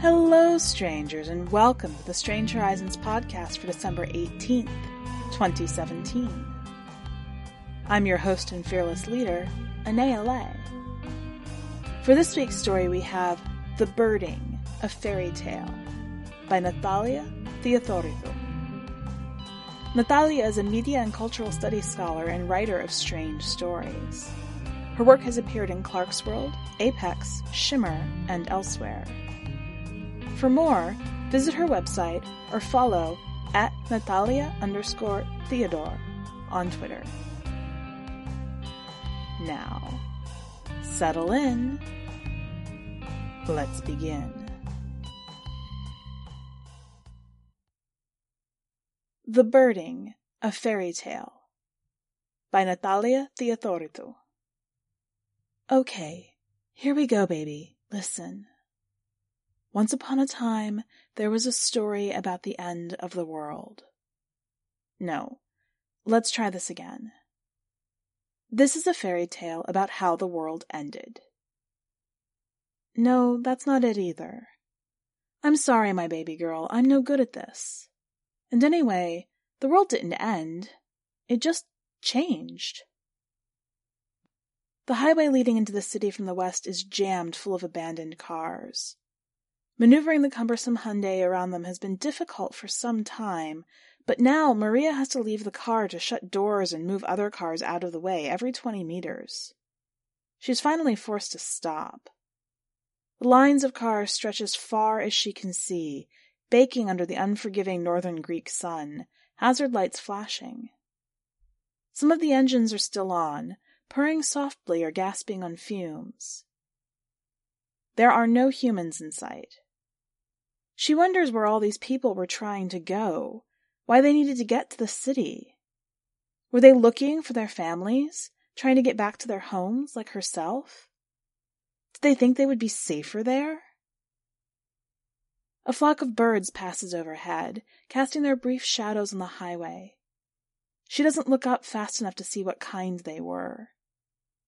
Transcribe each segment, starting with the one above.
Hello, strangers, and welcome to the Strange Horizons podcast for December 18th, 2017. I'm your host and fearless leader, Anaea Lay. For this week's story, we have The Birding, a Fairy Tale by Natalia Theodoridou. Natalia is a media and cultural studies scholar and writer of strange stories. Her work has appeared in Clarkesworld, Apex, Shimmer, and elsewhere. For more, visit her website or follow at Natalia underscore Theodore on Twitter. Now, settle in. Let's begin. The Birding, a Fairy Tale by Natalia Theodoridou. Okay, here we go, baby. Listen. Once upon a time, there was a story about the end of the world. No, let's try this again. This is a fairy tale about how the world ended. No, that's not it either. I'm sorry, my baby girl, I'm no good at this. And anyway, the world didn't end. It just changed. The highway leading into the city from the west is jammed full of abandoned cars. Maneuvering the cumbersome Hyundai around them has been difficult for some time, but now Maria has to leave the car to shut doors and move other cars out of the way every 20 meters. She's finally forced to stop. The lines of cars stretch as far as she can see, baking under the unforgiving northern Greek sun, hazard lights flashing. Some of the engines are still on, purring softly or gasping on fumes. There are no humans in sight. She wonders where all these people were trying to go, why they needed to get to the city. Were they looking for their families, trying to get back to their homes like herself? Did they think they would be safer there? A flock of birds passes overhead, casting their brief shadows on the highway. She doesn't look up fast enough to see what kind they were.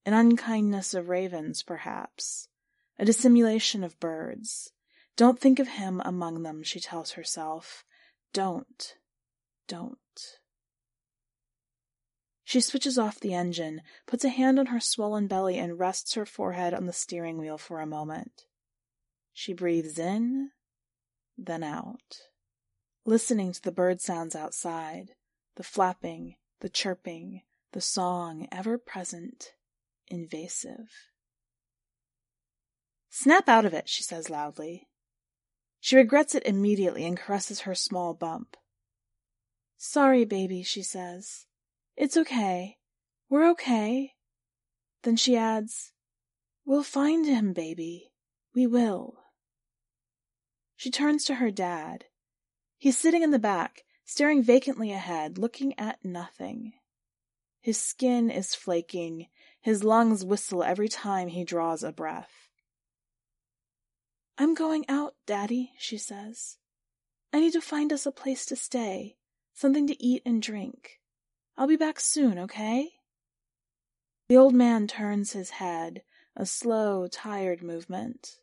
An unkindness of ravens, perhaps. A dissimulation of birds. Don't think of him among them, she tells herself. Don't. Don't. She switches off the engine, puts a hand on her swollen belly, and rests her forehead on the steering wheel for a moment. She breathes in then out, listening to the bird sounds outside, the flapping, the chirping, the song ever present, invasive. Snap out of it, she says loudly. She regrets it immediately and caresses her small bump. Sorry, baby, she says. It's okay. We're okay. Then she adds, We'll find him, baby. We will. She turns to her dad. He's sitting in the back, staring vacantly ahead, looking at nothing. His skin is flaking, his lungs whistle every time he draws a breath. I'm going out, Daddy, she says. I need to find us a place to stay, something to eat and drink. I'll be back soon, okay? The old man turns his head, a slow, tired movement.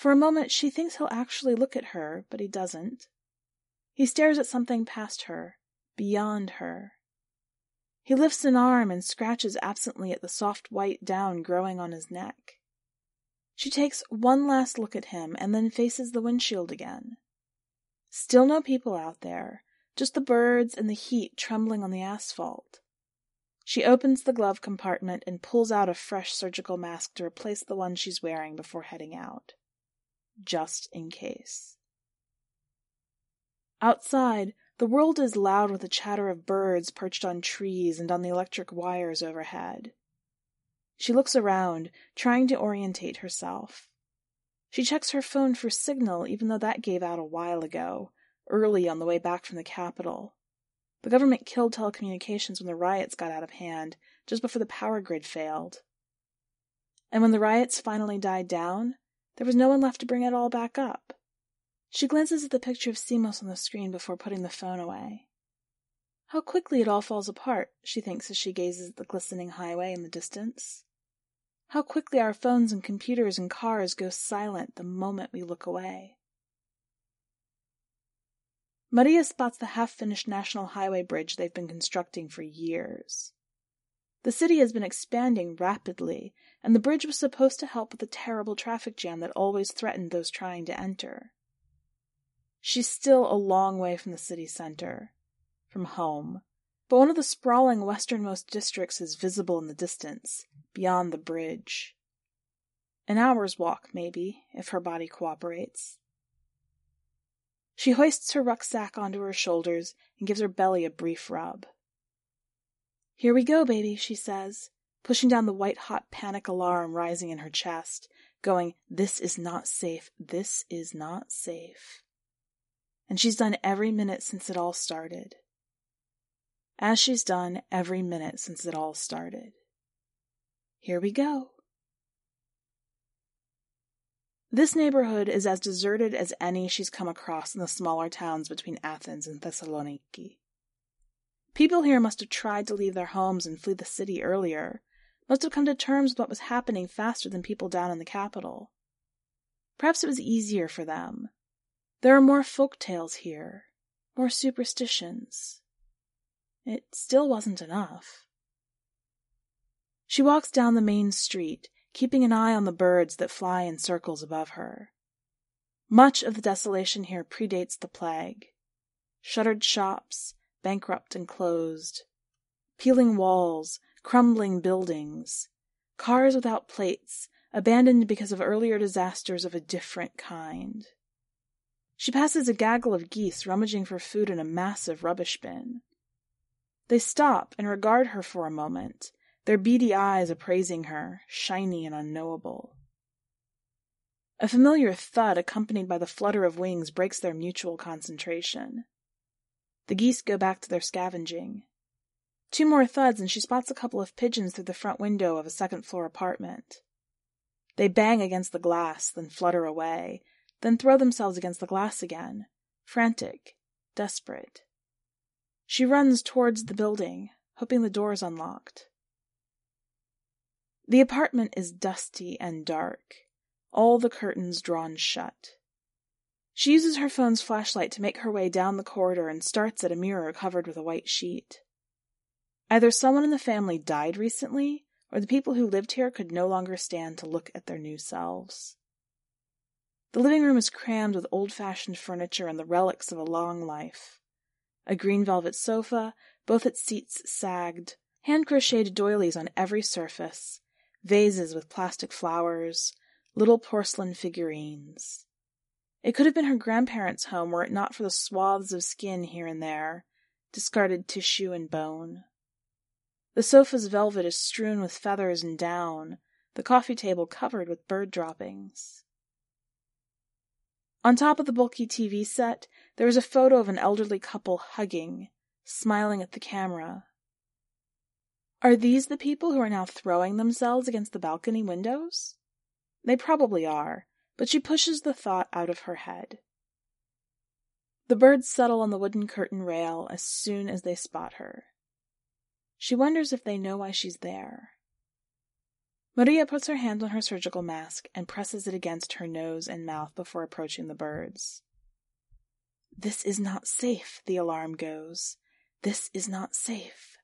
For a moment she thinks he'll actually look at her, but he doesn't. He stares at something past her, beyond her. He lifts an arm and scratches absently at the soft white down growing on his neck. She takes one last look at him and then faces the windshield again. Still no people out there, just the birds and the heat trembling on the asphalt. She opens the glove compartment and pulls out a fresh surgical mask to replace the one she's wearing before heading out just in case. Outside, the world is loud with the chatter of birds perched on trees and on the electric wires overhead. She looks around, trying to orientate herself. She checks her phone for signal, even though that gave out a while ago, early on the way back from the capital. The government killed telecommunications when the riots got out of hand, just before the power grid failed. And when the riots finally died down, there was no one left to bring it all back up. She glances at the picture of Simos on the screen before putting the phone away. How quickly it all falls apart, she thinks as she gazes at the glistening highway in the distance. How quickly our phones and computers and cars go silent the moment we look away. Maria spots the half-finished National Highway bridge they've been constructing for years. The city has been expanding rapidly, and the bridge was supposed to help with the terrible traffic jam that always threatened those trying to enter. She's still a long way from the city center, from home, but one of the sprawling westernmost districts is visible in the distance, beyond the bridge. An hour's walk, maybe, if her body cooperates. She hoists her rucksack onto her shoulders and gives her belly a brief rub. Here we go, baby, she says, pushing down the white hot panic alarm rising in her chest, going, This is not safe. This is not safe. And she's done every minute since it all started as she's done every minute since it all started. Here we go. This neighborhood is as deserted as any she's come across in the smaller towns between Athens and Thessaloniki. People here must have tried to leave their homes and flee the city earlier, must have come to terms with what was happening faster than people down in the capital. Perhaps it was easier for them. There are more folk tales here, more superstitions. It still wasn't enough. She walks down the main street, keeping an eye on the birds that fly in circles above her. Much of the desolation here predates the plague. Shuttered shops, bankrupt and closed. Peeling walls, crumbling buildings. Cars without plates, abandoned because of earlier disasters of a different kind. She passes a gaggle of geese rummaging for food in a massive rubbish bin. They stop and regard her for a moment, their beady eyes appraising her, shiny and unknowable. A familiar thud accompanied by the flutter of wings breaks their mutual concentration. The geese go back to their scavenging. Two more thuds and she spots a couple of pigeons through the front window of a second floor apartment. They bang against the glass, then flutter away, then throw themselves against the glass again, frantic, desperate. She runs towards the building, hoping the door is unlocked. The apartment is dusty and dark, all the curtains drawn shut. She uses her phone's flashlight to make her way down the corridor and starts at a mirror covered with a white sheet. Either someone in the family died recently, or the people who lived here could no longer stand to look at their new selves. The living room is crammed with old fashioned furniture and the relics of a long life a green velvet sofa, both its seats sagged, hand crocheted doilies on every surface, vases with plastic flowers, little porcelain figurines. It could have been her grandparents' home were it not for the swaths of skin here and there, discarded tissue and bone. The sofa's velvet is strewn with feathers and down, the coffee table covered with bird droppings. On top of the bulky TV set, there is a photo of an elderly couple hugging, smiling at the camera. Are these the people who are now throwing themselves against the balcony windows? They probably are, but she pushes the thought out of her head. The birds settle on the wooden curtain rail as soon as they spot her. She wonders if they know why she's there. Maria puts her hand on her surgical mask and presses it against her nose and mouth before approaching the birds. This is not safe, the alarm goes. This is not safe.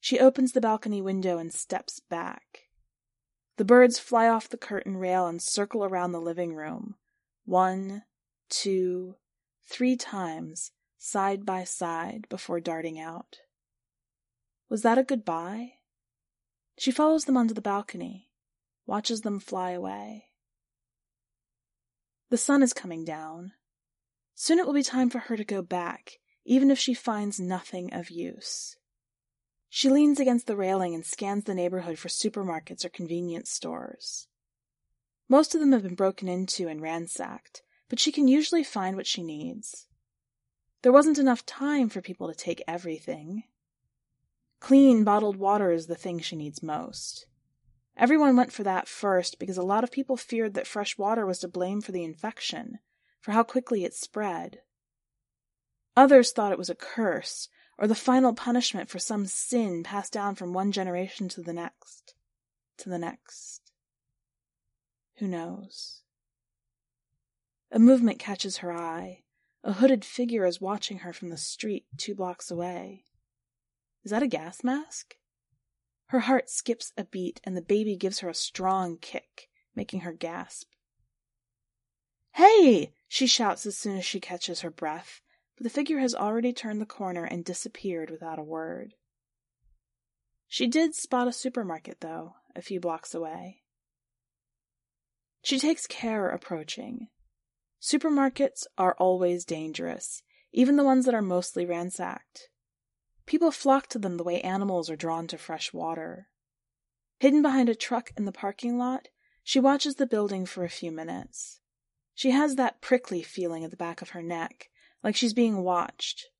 She opens the balcony window and steps back. The birds fly off the curtain rail and circle around the living room. One, two, three times, side by side, before darting out. Was that a goodbye? She follows them onto the balcony, watches them fly away. The sun is coming down. Soon it will be time for her to go back, even if she finds nothing of use. She leans against the railing and scans the neighborhood for supermarkets or convenience stores. Most of them have been broken into and ransacked, but she can usually find what she needs. There wasn't enough time for people to take everything. Clean bottled water is the thing she needs most. Everyone went for that first because a lot of people feared that fresh water was to blame for the infection, for how quickly it spread. Others thought it was a curse, or the final punishment for some sin passed down from one generation to the next, to the next. Who knows? A movement catches her eye. A hooded figure is watching her from the street two blocks away. Is that a gas mask? Her heart skips a beat and the baby gives her a strong kick, making her gasp. Hey! she shouts as soon as she catches her breath, but the figure has already turned the corner and disappeared without a word. She did spot a supermarket, though, a few blocks away. She takes care approaching. Supermarkets are always dangerous, even the ones that are mostly ransacked. People flock to them the way animals are drawn to fresh water. Hidden behind a truck in the parking lot, she watches the building for a few minutes. She has that prickly feeling at the back of her neck, like she's being watched.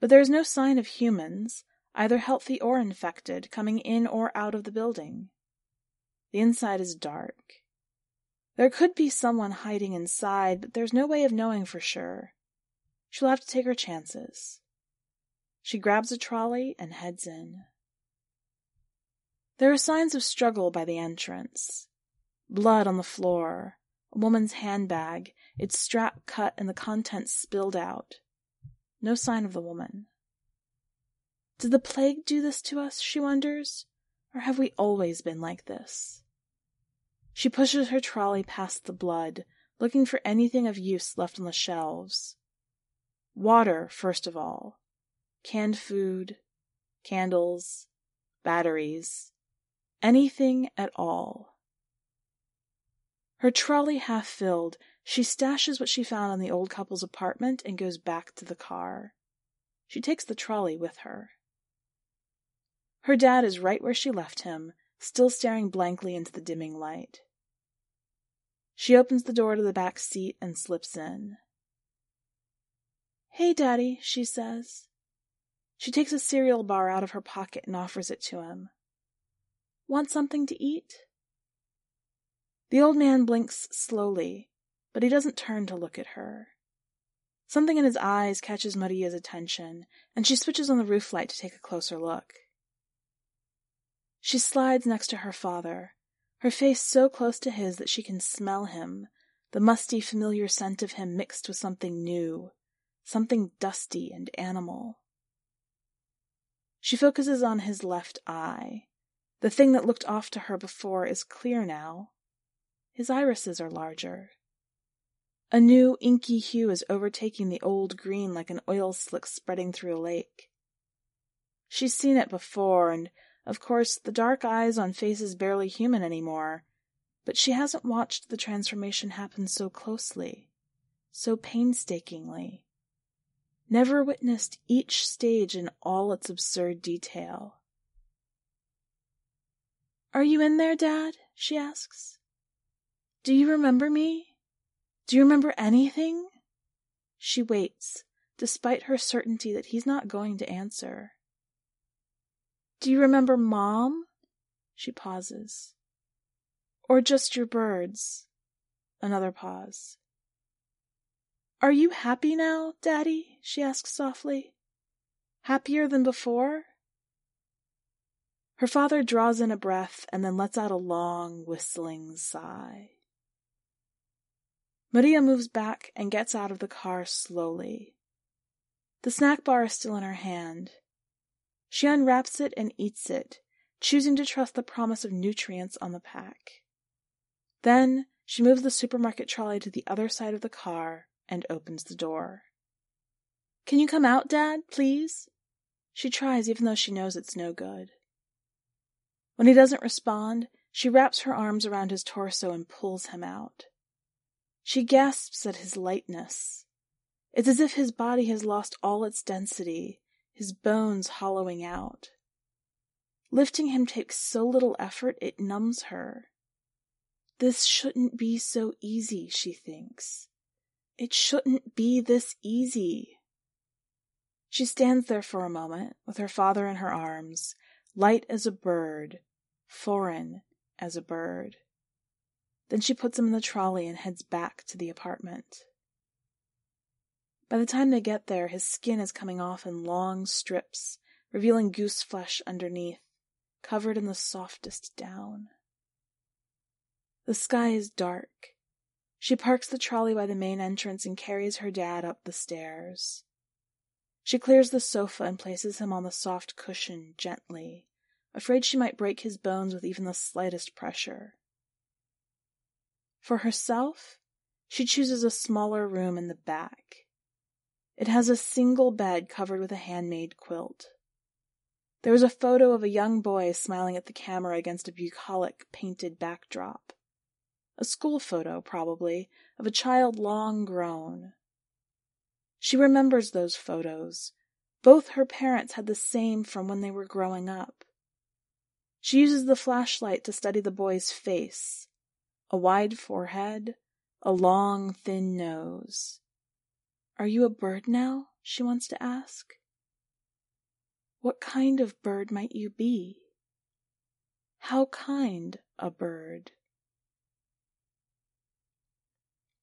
But there is no sign of humans, either healthy or infected, coming in or out of the building. The inside is dark. There could be someone hiding inside, but there's no way of knowing for sure. She'll have to take her chances. She grabs a trolley and heads in. There are signs of struggle by the entrance. Blood on the floor, a woman's handbag, its strap cut and the contents spilled out. No sign of the woman. Did the plague do this to us, she wonders, or have we always been like this? She pushes her trolley past the blood, looking for anything of use left on the shelves. Water, first of all canned food, candles, batteries, anything at all. Her trolley half filled, she stashes what she found in the old couple's apartment and goes back to the car. She takes the trolley with her. Her dad is right where she left him, still staring blankly into the dimming light. She opens the door to the back seat and slips in. Hey, Daddy, she says. She takes a cereal bar out of her pocket and offers it to him. Want something to eat? The old man blinks slowly, but he doesn't turn to look at her. Something in his eyes catches Maria's attention, and she switches on the roof light to take a closer look. She slides next to her father, her face so close to his that she can smell him, the musty, familiar scent of him mixed with something new, something dusty and animal. She focuses on his left eye. The thing that looked off to her before is clear now. His irises are larger. A new inky hue is overtaking the old green like an oil slick spreading through a lake. She's seen it before, and of course the dark eyes on faces barely human anymore, but she hasn't watched the transformation happen so closely, so painstakingly never witnessed each stage in all its absurd detail. Are you in there, Dad? she asks. Do you remember me? Do you remember anything? She waits, despite her certainty that he's not going to answer. Do you remember Mom? She pauses. Or just your birds? Another pause. Are you happy now, Daddy? she asks softly. Happier than before? Her father draws in a breath and then lets out a long, whistling sigh. Maria moves back and gets out of the car slowly. The snack bar is still in her hand. She unwraps it and eats it, choosing to trust the promise of nutrients on the pack. Then she moves the supermarket trolley to the other side of the car and opens the door. Can you come out, Dad, please? She tries even though she knows it's no good. When he doesn't respond, she wraps her arms around his torso and pulls him out. She gasps at his lightness. It's as if his body has lost all its density, his bones hollowing out. Lifting him takes so little effort it numbs her. This shouldn't be so easy, she thinks. It shouldn't be this easy. She stands there for a moment, with her father in her arms, light as a bird, foreign as a bird. Then she puts him in the trolley and heads back to the apartment. By the time they get there, his skin is coming off in long strips, revealing goose flesh underneath, covered in the softest down. The sky is dark. She parks the trolley by the main entrance and carries her dad up the stairs. She clears the sofa and places him on the soft cushion gently, afraid she might break his bones with even the slightest pressure. For herself, she chooses a smaller room in the back. It has a single bed covered with a handmade quilt. There is a photo of a young boy smiling at the camera against a bucolic painted backdrop. A school photo, probably, of a child long grown. She remembers those photos. Both her parents had the same from when they were growing up. She uses the flashlight to study the boy's face. A wide forehead, a long, thin nose. Are you a bird now? she wants to ask. What kind of bird might you be? How kind a bird?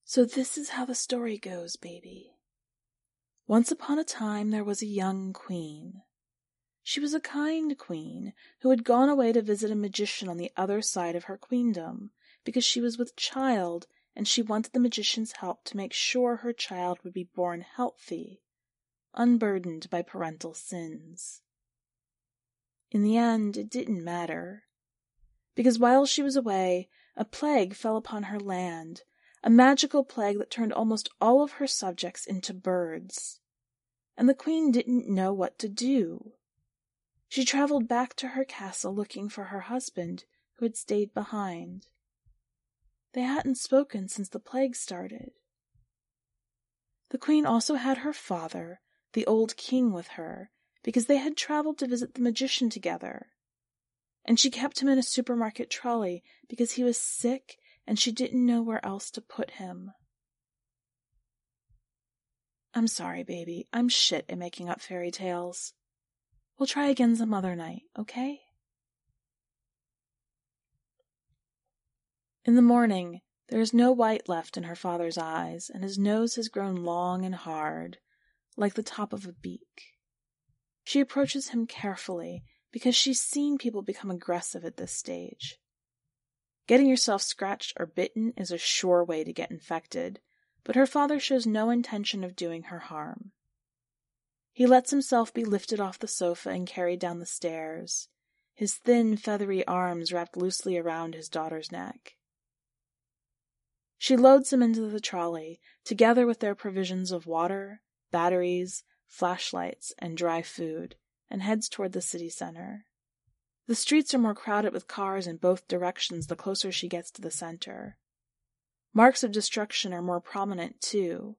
So this is how the story goes, baby. Once upon a time there was a young queen. She was a kind queen who had gone away to visit a magician on the other side of her queendom because she was with child and she wanted the magician's help to make sure her child would be born healthy, unburdened by parental sins. In the end, it didn't matter. Because while she was away, a plague fell upon her land a magical plague that turned almost all of her subjects into birds. And the queen didn't know what to do. She traveled back to her castle looking for her husband, who had stayed behind. They hadn't spoken since the plague started. The queen also had her father, the old king, with her, because they had traveled to visit the magician together. And she kept him in a supermarket trolley because he was sick and she didn't know where else to put him. I'm sorry, baby. I'm shit at making up fairy tales. We'll try again some other night, okay? In the morning, there is no white left in her father's eyes, and his nose has grown long and hard, like the top of a beak. She approaches him carefully because she's seen people become aggressive at this stage. Getting yourself scratched or bitten is a sure way to get infected, but her father shows no intention of doing her harm. He lets himself be lifted off the sofa and carried down the stairs, his thin, feathery arms wrapped loosely around his daughter's neck. She loads them into the trolley, together with their provisions of water, batteries, flashlights, and dry food, and heads toward the city center. The streets are more crowded with cars in both directions the closer she gets to the center. Marks of destruction are more prominent, too.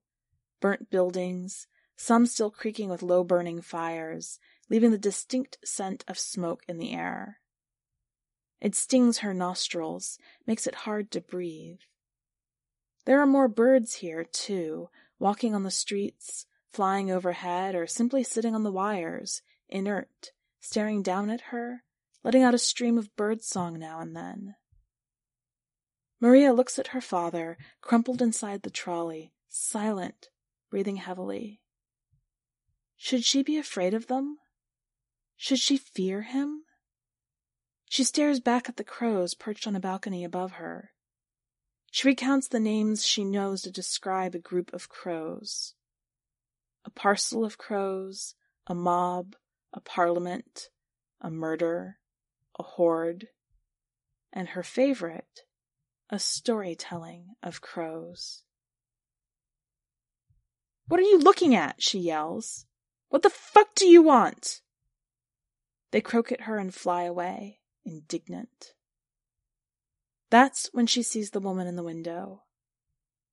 Burnt buildings, some still creaking with low burning fires, leaving the distinct scent of smoke in the air. It stings her nostrils, makes it hard to breathe. There are more birds here, too, walking on the streets, flying overhead, or simply sitting on the wires, inert, staring down at her, letting out a stream of bird song now and then. Maria looks at her father, crumpled inside the trolley, silent, breathing heavily. Should she be afraid of them? Should she fear him? She stares back at the crows perched on a balcony above her. She recounts the names she knows to describe a group of crows. A parcel of crows, a mob, a parliament, a murder, a horde, and her favorite, a storytelling of crows. What are you looking at? she yells. What the fuck do you want? They croak at her and fly away, indignant. That's when she sees the woman in the window.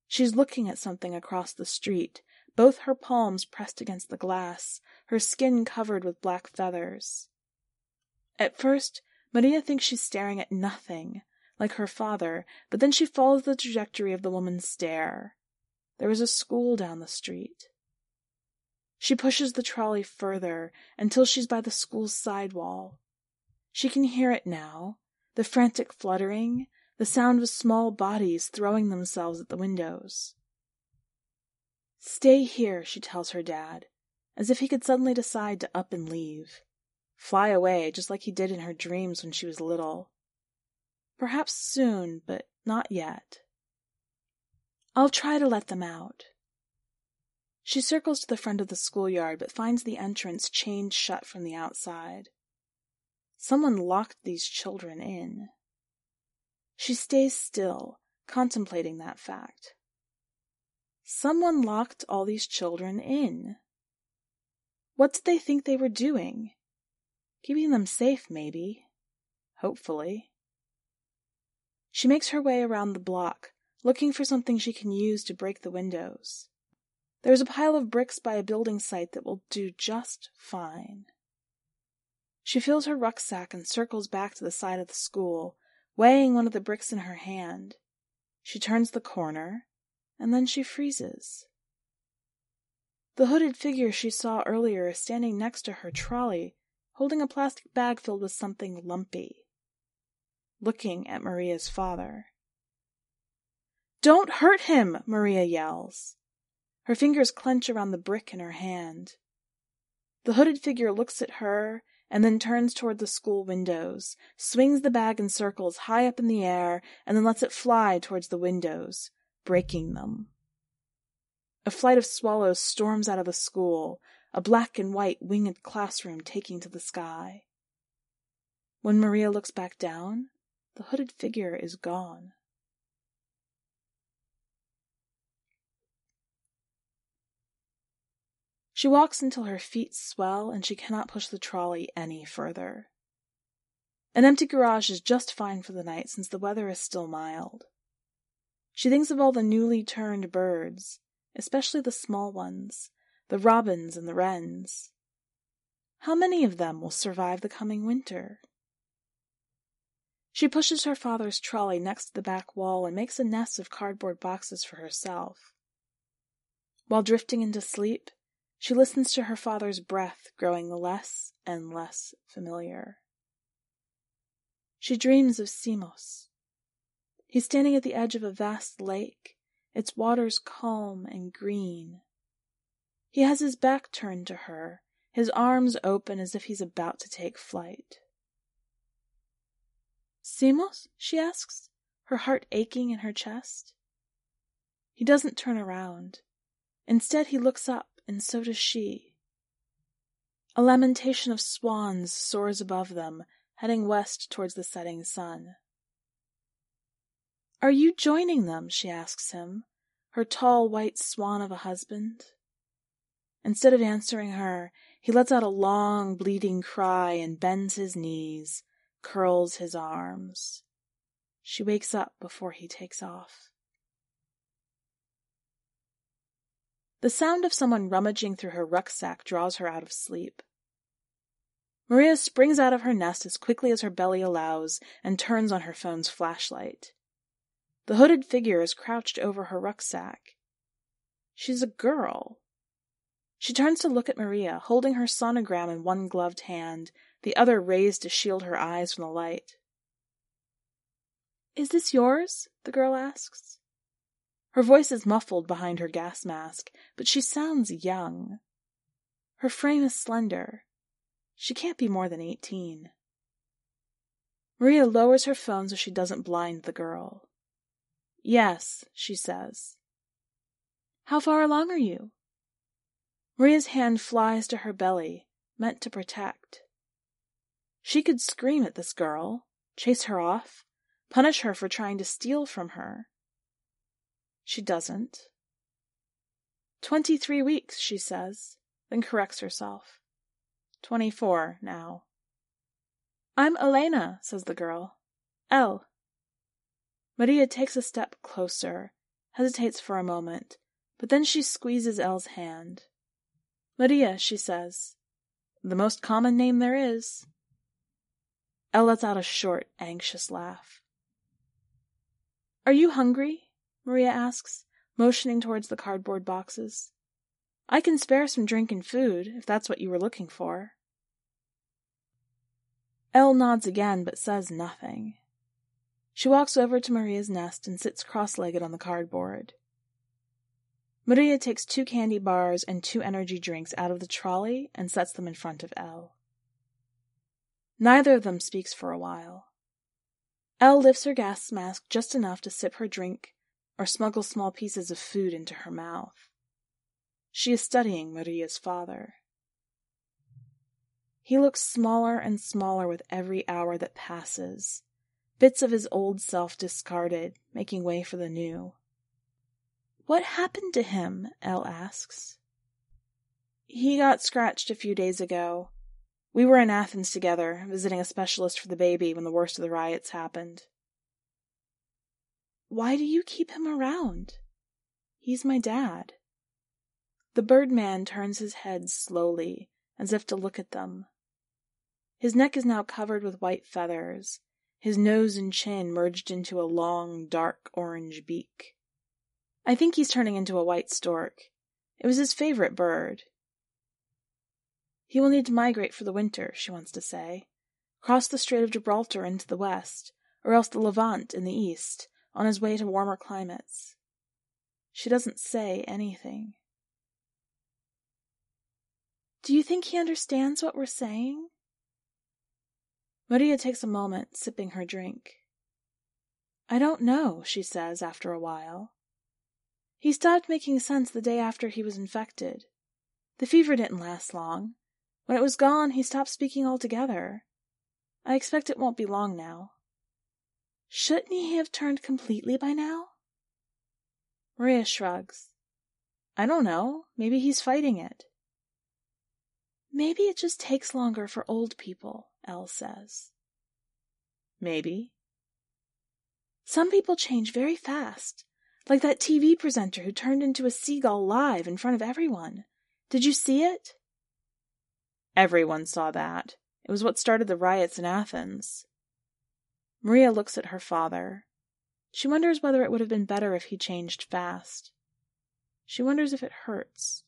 She's looking at something across the street, both her palms pressed against the glass, her skin covered with black feathers. At first, Maria thinks she's staring at nothing, like her father, but then she follows the trajectory of the woman's stare. There is a school down the street. She pushes the trolley further until she's by the school's side wall. She can hear it now the frantic fluttering, the sound of small bodies throwing themselves at the windows. Stay here, she tells her dad, as if he could suddenly decide to up and leave. Fly away, just like he did in her dreams when she was little. Perhaps soon, but not yet. I'll try to let them out. She circles to the front of the schoolyard, but finds the entrance chained shut from the outside. Someone locked these children in. She stays still, contemplating that fact. Someone locked all these children in. What did they think they were doing? Keeping them safe, maybe. Hopefully. She makes her way around the block, looking for something she can use to break the windows. There's a pile of bricks by a building site that will do just fine. She fills her rucksack and circles back to the side of the school, weighing one of the bricks in her hand. She turns the corner, and then she freezes. The hooded figure she saw earlier is standing next to her trolley, holding a plastic bag filled with something lumpy, looking at Maria's father. Don't hurt him! Maria yells. Her fingers clench around the brick in her hand. The hooded figure looks at her and then turns toward the school windows, swings the bag in circles high up in the air, and then lets it fly towards the windows, breaking them. A flight of swallows storms out of the school, a black and white winged classroom taking to the sky. When Maria looks back down, the hooded figure is gone. She walks until her feet swell and she cannot push the trolley any further. An empty garage is just fine for the night since the weather is still mild. She thinks of all the newly turned birds, especially the small ones, the robins and the wrens. How many of them will survive the coming winter? She pushes her father's trolley next to the back wall and makes a nest of cardboard boxes for herself. While drifting into sleep, she listens to her father's breath growing less and less familiar. She dreams of Simos. He's standing at the edge of a vast lake, its waters calm and green. He has his back turned to her, his arms open as if he's about to take flight. Simos? she asks, her heart aching in her chest. He doesn't turn around. Instead, he looks up and so does she. A lamentation of swans soars above them, heading west towards the setting sun. Are you joining them? she asks him, her tall white swan of a husband. Instead of answering her, he lets out a long, bleating cry and bends his knees, curls his arms. She wakes up before he takes off. The sound of someone rummaging through her rucksack draws her out of sleep. Maria springs out of her nest as quickly as her belly allows and turns on her phone's flashlight. The hooded figure is crouched over her rucksack. She's a girl. She turns to look at Maria, holding her sonogram in one gloved hand, the other raised to shield her eyes from the light. Is this yours? the girl asks. Her voice is muffled behind her gas mask, but she sounds young. Her frame is slender. She can't be more than eighteen. Maria lowers her phone so she doesn't blind the girl. Yes, she says. How far along are you? Maria's hand flies to her belly, meant to protect. She could scream at this girl, chase her off, punish her for trying to steal from her. She doesn't. Twenty-three weeks, she says, then corrects herself. Twenty-four now. I'm Elena, says the girl. El. Maria takes a step closer, hesitates for a moment, but then she squeezes El's hand. Maria, she says. The most common name there is. El lets out a short, anxious laugh. Are you hungry? Maria asks, motioning towards the cardboard boxes. I can spare some drink and food, if that's what you were looking for. El nods again, but says nothing. She walks over to Maria's nest and sits cross-legged on the cardboard. Maria takes two candy bars and two energy drinks out of the trolley and sets them in front of Elle. Neither of them speaks for a while. Elle lifts her gas mask just enough to sip her drink or smuggle small pieces of food into her mouth. She is studying Maria's father. He looks smaller and smaller with every hour that passes, bits of his old self discarded, making way for the new. What happened to him? Elle asks. He got scratched a few days ago. We were in Athens together, visiting a specialist for the baby when the worst of the riots happened. Why do you keep him around? He's my dad. The Birdman turns his head slowly, as if to look at them. His neck is now covered with white feathers, his nose and chin merged into a long, dark orange beak. I think he's turning into a white stork. It was his favorite bird. He will need to migrate for the winter, she wants to say. Cross the Strait of Gibraltar into the west, or else the Levant in the east, on his way to warmer climates. She doesn't say anything. Do you think he understands what we're saying? Maria takes a moment, sipping her drink. I don't know, she says after a while. He stopped making sense the day after he was infected. The fever didn't last long. When it was gone, he stopped speaking altogether. I expect it won't be long now. Shouldn't he have turned completely by now? Maria shrugs. I don't know. Maybe he's fighting it. Maybe it just takes longer for old people, Elle says. Maybe. Some people change very fast. Like that TV presenter who turned into a seagull live in front of everyone. Did you see it? Everyone saw that. It was what started the riots in Athens. Maria looks at her father. She wonders whether it would have been better if he changed fast. She wonders if it hurts.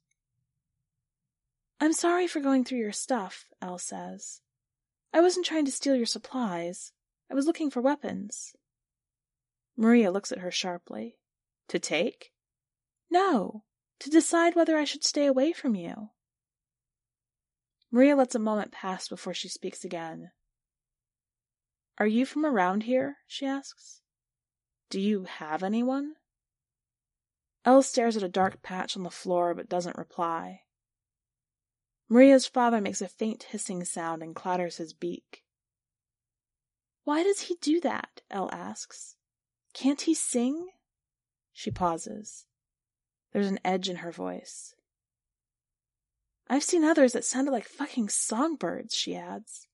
I'm sorry for going through your stuff, Elle says. I wasn't trying to steal your supplies. I was looking for weapons. Maria looks at her sharply. To take? No, to decide whether I should stay away from you. Maria lets a moment pass before she speaks again. Are you from around here? she asks. Do you have anyone? Elle stares at a dark patch on the floor but doesn't reply. Maria's father makes a faint hissing sound and clatters his beak. Why does he do that? Elle asks. Can't he sing? She pauses. There's an edge in her voice. I've seen others that sounded like fucking songbirds, she adds.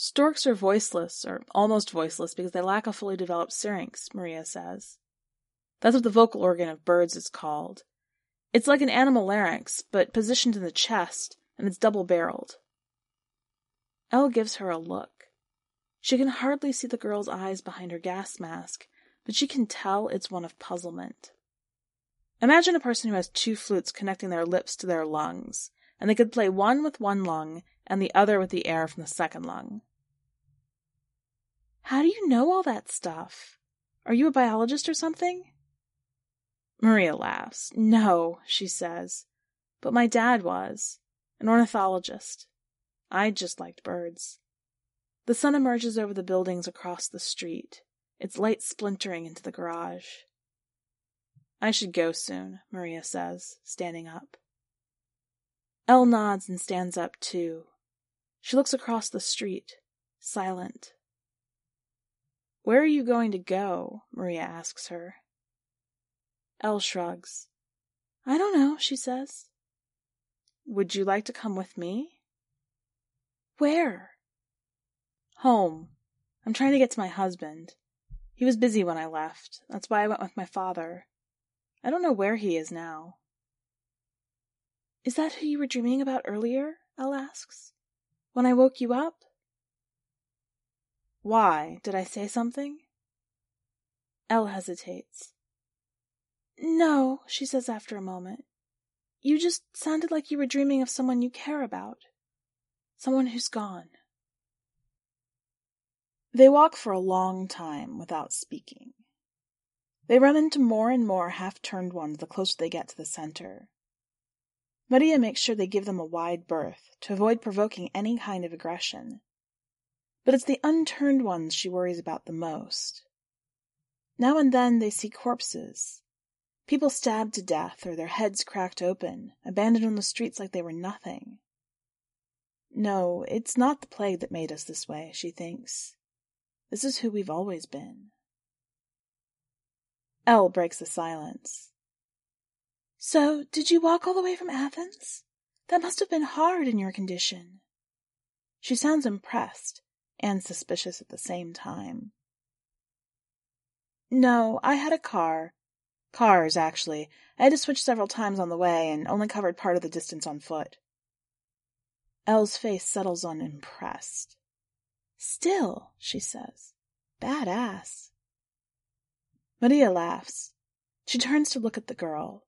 Storks are voiceless, or almost voiceless, because they lack a fully developed syrinx, Maria says. That's what the vocal organ of birds is called. It's like an animal larynx, but positioned in the chest, and it's double barreled. Elle gives her a look. She can hardly see the girl's eyes behind her gas mask, but she can tell it's one of puzzlement. Imagine a person who has two flutes connecting their lips to their lungs, and they could play one with one lung and the other with the air from the second lung. How do you know all that stuff? Are you a biologist or something? Maria laughs. No, she says, but my dad was, an ornithologist. I just liked birds. The sun emerges over the buildings across the street its light splintering into the garage. I should go soon, Maria says, standing up. Elle nods and stands up too. She looks across the street, silent. Where are you going to go? Maria asks her. Elle shrugs. I don't know, she says. Would you like to come with me? Where? Home. I'm trying to get to my husband. He was busy when I left. That's why I went with my father. I don't know where he is now. Is that who you were dreaming about earlier? Elle asks. When I woke you up? Why? Did I say something? Elle hesitates. No, she says after a moment. You just sounded like you were dreaming of someone you care about. Someone who's gone. They walk for a long time without speaking. They run into more and more half-turned ones the closer they get to the center. Maria makes sure they give them a wide berth to avoid provoking any kind of aggression. But it's the unturned ones she worries about the most. Now and then they see corpses. People stabbed to death or their heads cracked open, abandoned on the streets like they were nothing. No, it's not the plague that made us this way, she thinks. This is who we've always been. El breaks the silence. So, did you walk all the way from Athens? That must have been hard in your condition. She sounds impressed and suspicious at the same time. No, I had a car. Cars, actually. I had to switch several times on the way and only covered part of the distance on foot. El's face settles on impressed. Still, she says, bad ass. Maria laughs. She turns to look at the girl.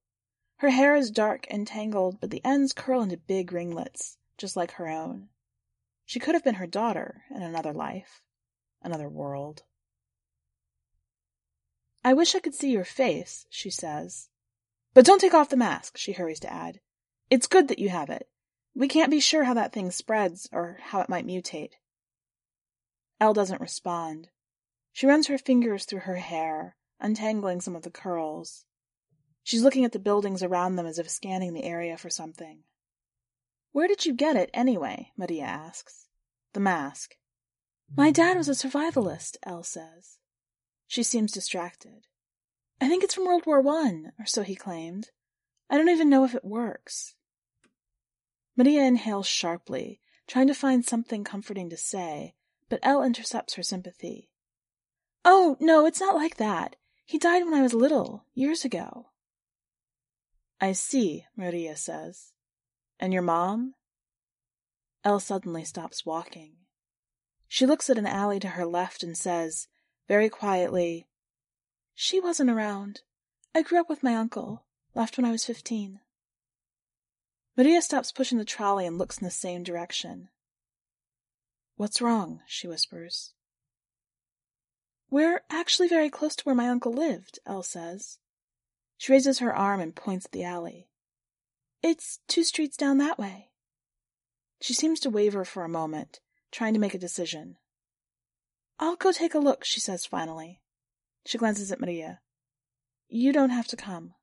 Her hair is dark and tangled, but the ends curl into big ringlets, just like her own. She could have been her daughter in another life, another world. I wish I could see your face, she says. But don't take off the mask, she hurries to add. It's good that you have it. We can't be sure how that thing spreads or how it might mutate. El doesn't respond. She runs her fingers through her hair, untangling some of the curls. She's looking at the buildings around them as if scanning the area for something. Where did you get it, anyway? Maria asks. The mask. My dad was a survivalist, El says. She seems distracted. I think it's from World War One, or so he claimed. I don't even know if it works. Maria inhales sharply, trying to find something comforting to say, but El intercepts her sympathy. Oh, no, it's not like that. He died when I was little, years ago. I see, Maria says. And your mom? El suddenly stops walking. She looks at an alley to her left and says, very quietly, She wasn't around. I grew up with my uncle, left when I was fifteen. Maria stops pushing the trolley and looks in the same direction. What's wrong? she whispers. We're actually very close to where my uncle lived, El says. She raises her arm and points at the alley. It's two streets down that way. She seems to waver for a moment, trying to make a decision. I'll go take a look, she says finally. She glances at Maria. You don't have to come.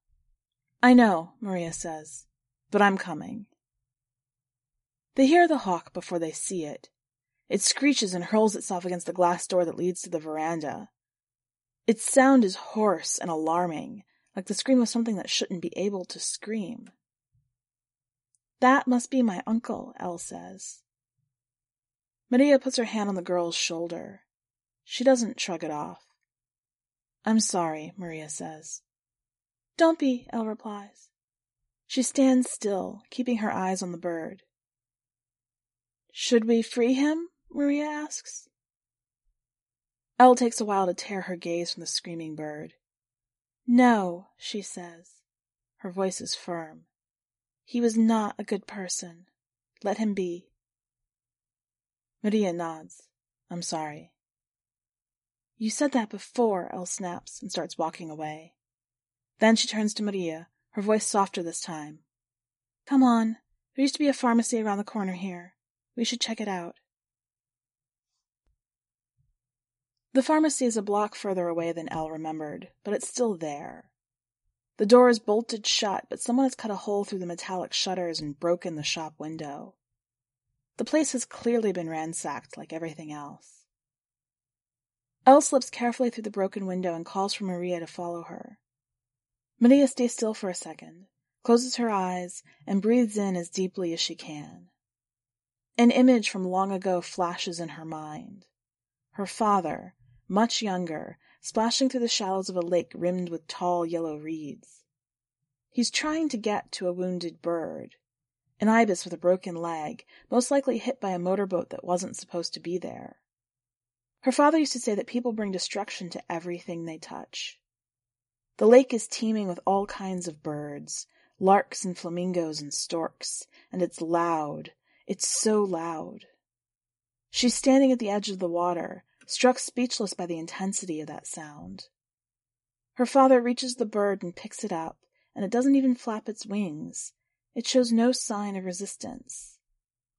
I know, Maria says but I'm coming. They hear the hawk before they see it. It screeches and hurls itself against the glass door that leads to the veranda. Its sound is hoarse and alarming, like the scream of something that shouldn't be able to scream. That must be my uncle, El says. Maria puts her hand on the girl's shoulder. She doesn't shrug it off. I'm sorry, Maria says. Don't be, El replies. She stands still, keeping her eyes on the bird. Should we free him? Maria asks. El takes a while to tear her gaze from the screaming bird. No, she says. Her voice is firm. He was not a good person. Let him be. Maria nods. I'm sorry. You said that before, El snaps and starts walking away. Then she turns to Maria, her voice softer this time. Come on. There used to be a pharmacy around the corner here. We should check it out. The pharmacy is a block further away than El remembered, but it's still there. The door is bolted shut, but someone has cut a hole through the metallic shutters and broken the shop window. The place has clearly been ransacked like everything else. El slips carefully through the broken window and calls for Maria to follow her. Maria stays still for a second, closes her eyes, and breathes in as deeply as she can. An image from long ago flashes in her mind. Her father, much younger, splashing through the shallows of a lake rimmed with tall yellow reeds. He's trying to get to a wounded bird, an ibis with a broken leg, most likely hit by a motorboat that wasn't supposed to be there. Her father used to say that people bring destruction to everything they touch. The lake is teeming with all kinds of birds, larks and flamingos and storks, and it's loud. It's so loud. She's standing at the edge of the water, struck speechless by the intensity of that sound. Her father reaches the bird and picks it up, and it doesn't even flap its wings. It shows no sign of resistance.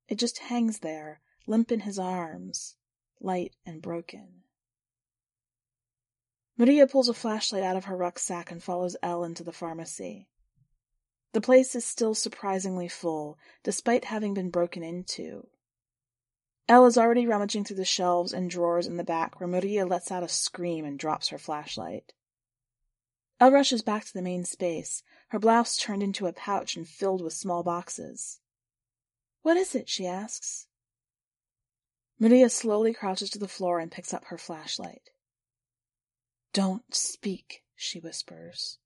It just hangs there, limp in his arms, light and broken. Maria pulls a flashlight out of her rucksack and follows El into the pharmacy. The place is still surprisingly full, despite having been broken into. El is already rummaging through the shelves and drawers in the back where Maria lets out a scream and drops her flashlight. El rushes back to the main space, her blouse turned into a pouch and filled with small boxes. What is it? she asks. Maria slowly crouches to the floor and picks up her flashlight. Don't speak, she whispers.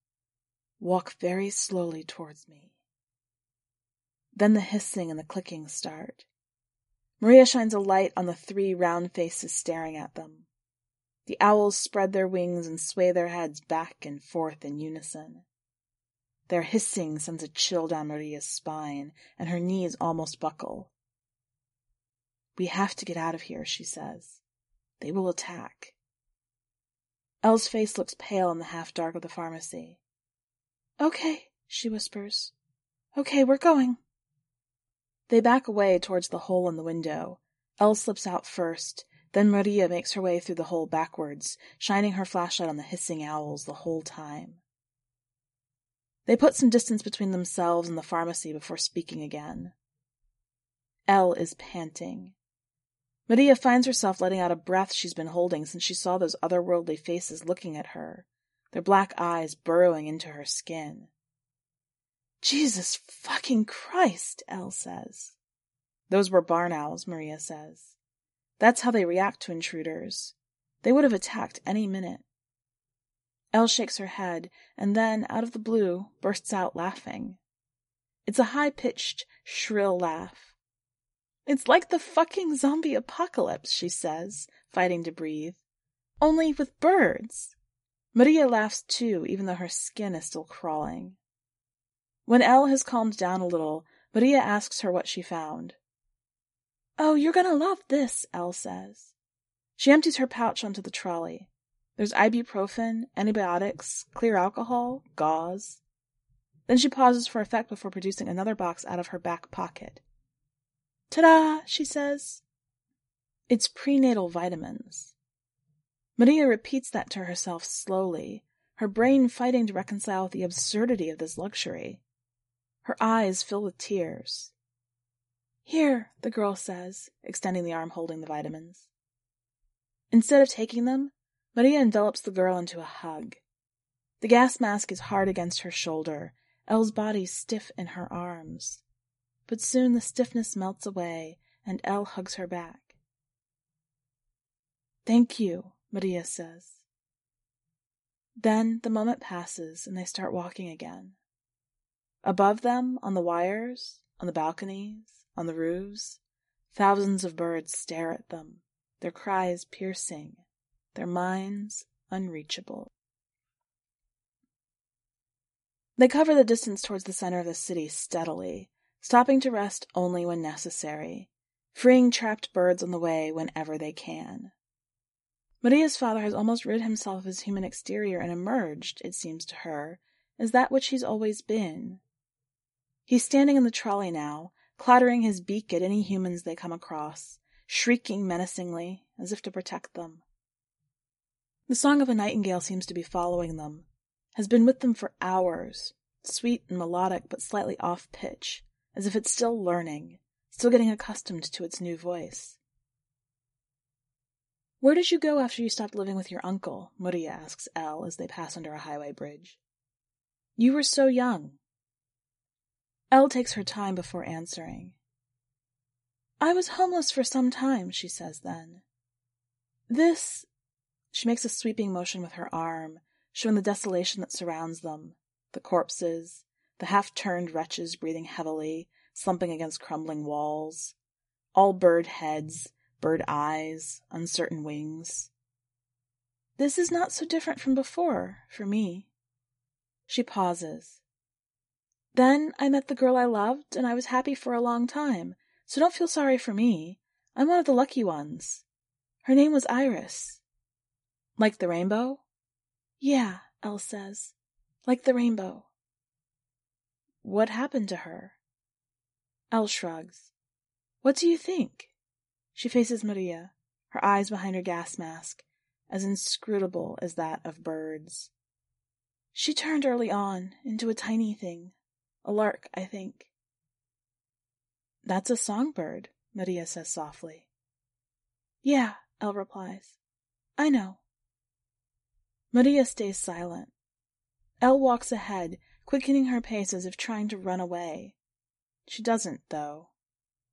Walk very slowly towards me. Then the hissing and the clicking start. Maria shines a light on the three round faces staring at them. The owls spread their wings and sway their heads back and forth in unison. Their hissing sends a chill down Maria's spine, and her knees almost buckle. We have to get out of here, she says. They will attack. El's face looks pale in the half dark of the pharmacy. Okay, she whispers. Okay, we're going. They back away towards the hole in the window. El slips out first, then Maria makes her way through the hole backwards, shining her flashlight on the hissing owls the whole time. They put some distance between themselves and the pharmacy before speaking again. El is panting. Maria finds herself letting out a breath she's been holding since she saw those otherworldly faces looking at her, their black eyes burrowing into her skin. Jesus fucking Christ, El says. Those were barn owls, Maria says. That's how they react to intruders. They would have attacked any minute. El shakes her head, and then, out of the blue, bursts out laughing. It's a high-pitched, shrill laugh. It's like the fucking zombie apocalypse, she says, fighting to breathe. Only with birds. Maria laughs too, even though her skin is still crawling. When El has calmed down a little, Maria asks her what she found. Oh, you're gonna love this, El says. She empties her pouch onto the trolley. There's ibuprofen, antibiotics, clear alcohol, gauze. Then she pauses for effect before producing another box out of her back pocket. Ta-da, she says. It's prenatal vitamins. Maria repeats that to herself slowly, her brain fighting to reconcile with the absurdity of this luxury. Her eyes fill with tears. Here, the girl says, extending the arm holding the vitamins. Instead of taking them, Maria envelops the girl into a hug. The gas mask is hard against her shoulder, El's body stiff in her arms but soon the stiffness melts away and El hugs her back. Thank you, Maria says. Then the moment passes and they start walking again. Above them, on the wires, on the balconies, on the roofs, thousands of birds stare at them, their cries piercing, their minds unreachable. They cover the distance towards the center of the city steadily, stopping to rest only when necessary, freeing trapped birds on the way whenever they can. Maria's father has almost rid himself of his human exterior and emerged, it seems to her, as that which he's always been. He's standing in the trolley now, clattering his beak at any humans they come across, shrieking menacingly, as if to protect them. The song of a nightingale seems to be following them, has been with them for hours, sweet and melodic but slightly off pitch, as if it's still learning, still getting accustomed to its new voice. Where did you go after you stopped living with your uncle? Maria asks El as they pass under a highway bridge. You were so young. El takes her time before answering. I was homeless for some time, she says then. This. She makes a sweeping motion with her arm, showing the desolation that surrounds them the corpses, the half-turned wretches breathing heavily, slumping against crumbling walls. All bird heads, bird eyes, uncertain wings. This is not so different from before, for me. She pauses. Then I met the girl I loved, and I was happy for a long time, so don't feel sorry for me. I'm one of the lucky ones. Her name was Iris. Like the rainbow? Yeah, El says. Like the rainbow. What happened to her? El shrugs. What do you think? She faces Maria, her eyes behind her gas mask, as inscrutable as that of birds. She turned early on into a tiny thing. A lark, I think. That's a songbird, Maria says softly. Yeah, El replies. I know. Maria stays silent. El walks ahead, quickening her pace as if trying to run away. She doesn't, though.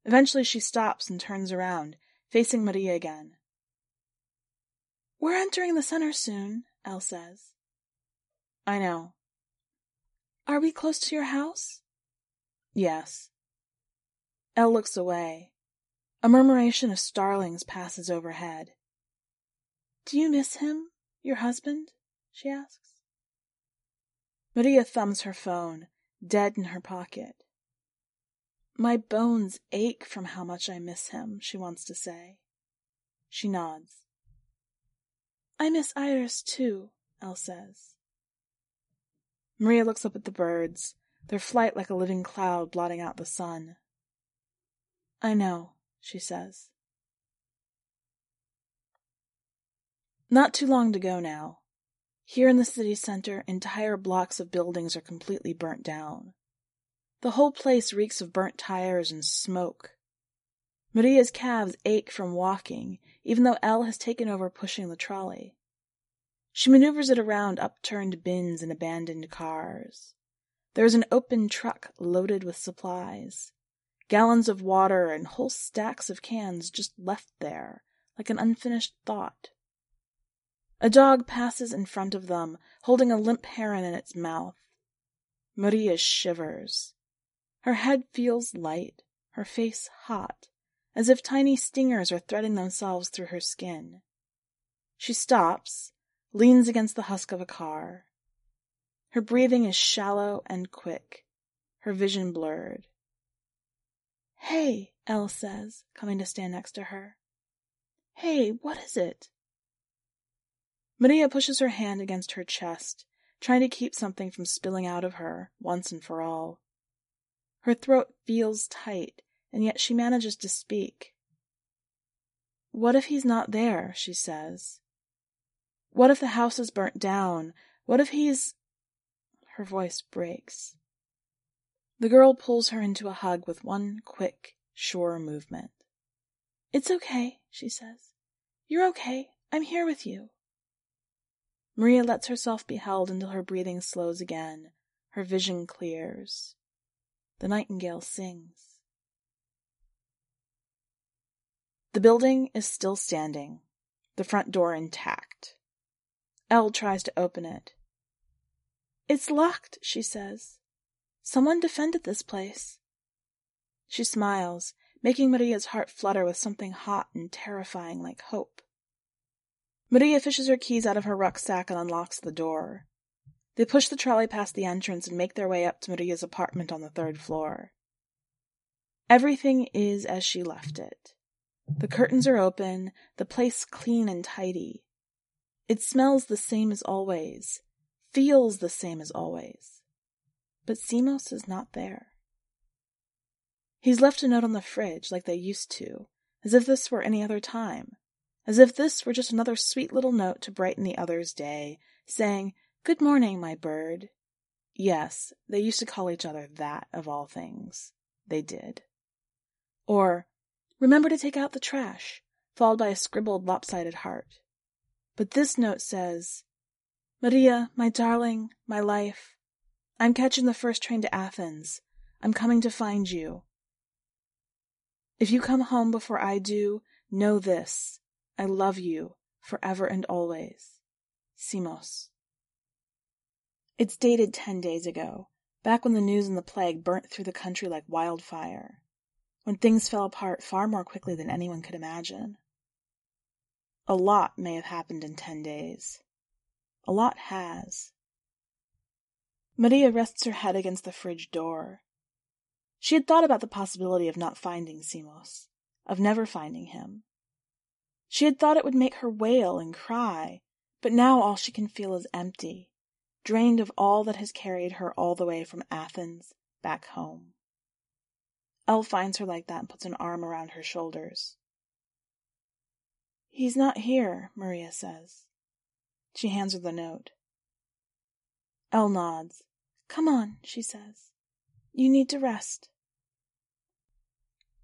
Eventually she stops and turns around, facing Maria again. We're entering the center soon, El says. I know. Are we close to your house? Yes. El looks away. A murmuration of starlings passes overhead. Do you miss him, your husband? she asks. Maria thumbs her phone, dead in her pocket. My bones ache from how much I miss him, she wants to say. She nods. I miss Iris too, El says. Maria looks up at the birds, their flight like a living cloud blotting out the sun. I know, she says. Not too long to go now. Here in the city center, entire blocks of buildings are completely burnt down. The whole place reeks of burnt tires and smoke. Maria's calves ache from walking, even though El has taken over pushing the trolley. She maneuvers it around upturned bins and abandoned cars. There is an open truck loaded with supplies. Gallons of water and whole stacks of cans just left there, like an unfinished thought. A dog passes in front of them, holding a limp heron in its mouth. Maria shivers. Her head feels light, her face hot, as if tiny stingers are threading themselves through her skin. She stops, leans against the husk of a car. Her breathing is shallow and quick, her vision blurred. Hey, El says, coming to stand next to her. Hey, what is it? Maria pushes her hand against her chest, trying to keep something from spilling out of her, once and for all. Her throat feels tight, and yet she manages to speak. What if he's not there? she says. What if the house is burnt down? What if he's. Her voice breaks. The girl pulls her into a hug with one quick, sure movement. It's okay, she says. You're okay. I'm here with you. Maria lets herself be held until her breathing slows again, her vision clears. The nightingale sings. The building is still standing, the front door intact. El tries to open it. It's locked, she says. Someone defended this place. She smiles, making Maria's heart flutter with something hot and terrifying like hope. Maria fishes her keys out of her rucksack and unlocks the door. They push the trolley past the entrance and make their way up to Maria's apartment on the third floor. Everything is as she left it. The curtains are open, the place clean and tidy. It smells the same as always, feels the same as always. But Simos is not there. He's left a note on the fridge like they used to, as if this were any other time, as if this were just another sweet little note to brighten the other's day, saying, Good morning, my bird. Yes, they used to call each other that, of all things. They did. Or, Remember to take out the trash, followed by a scribbled lopsided heart. But this note says, Maria, my darling, my life, I'm catching the first train to Athens. I'm coming to find you. If you come home before I do, know this. I love you forever and always. Simos. It's dated ten days ago, back when the news and the plague burnt through the country like wildfire, when things fell apart far more quickly than anyone could imagine. A lot may have happened in ten days. A lot has. Maria rests her head against the fridge door. She had thought about the possibility of not finding Simos, of never finding him. She had thought it would make her wail and cry, but now all she can feel is empty, drained of all that has carried her all the way from Athens back home. El finds her like that and puts an arm around her shoulders. He's not here, Maria says. She hands her the note. El nods. Come on, she says. You need to rest.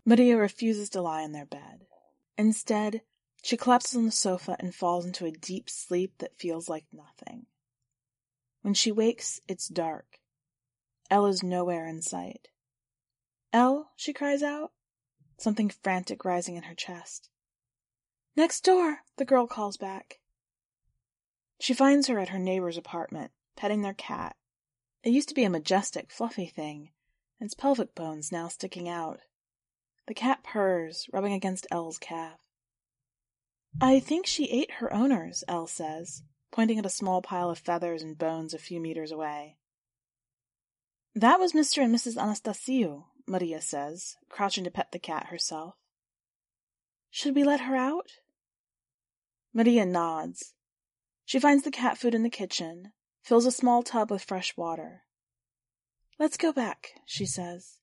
Maria refuses to lie in their bed. Instead, she collapses on the sofa and falls into a deep sleep that feels like nothing. When she wakes, it's dark. El is nowhere in sight. El, she cries out, something frantic rising in her chest. Next door, the girl calls back. She finds her at her neighbor's apartment, petting their cat. It used to be a majestic, fluffy thing, its pelvic bones now sticking out. The cat purrs, rubbing against El's calf. I think she ate her owners, El says, pointing at a small pile of feathers and bones a few meters away. That was Mr. and Mrs. Anastasio, Maria says, crouching to pet the cat herself. Should we let her out? Maria nods. She finds the cat food in the kitchen, fills a small tub with fresh water. Let's go back, she says.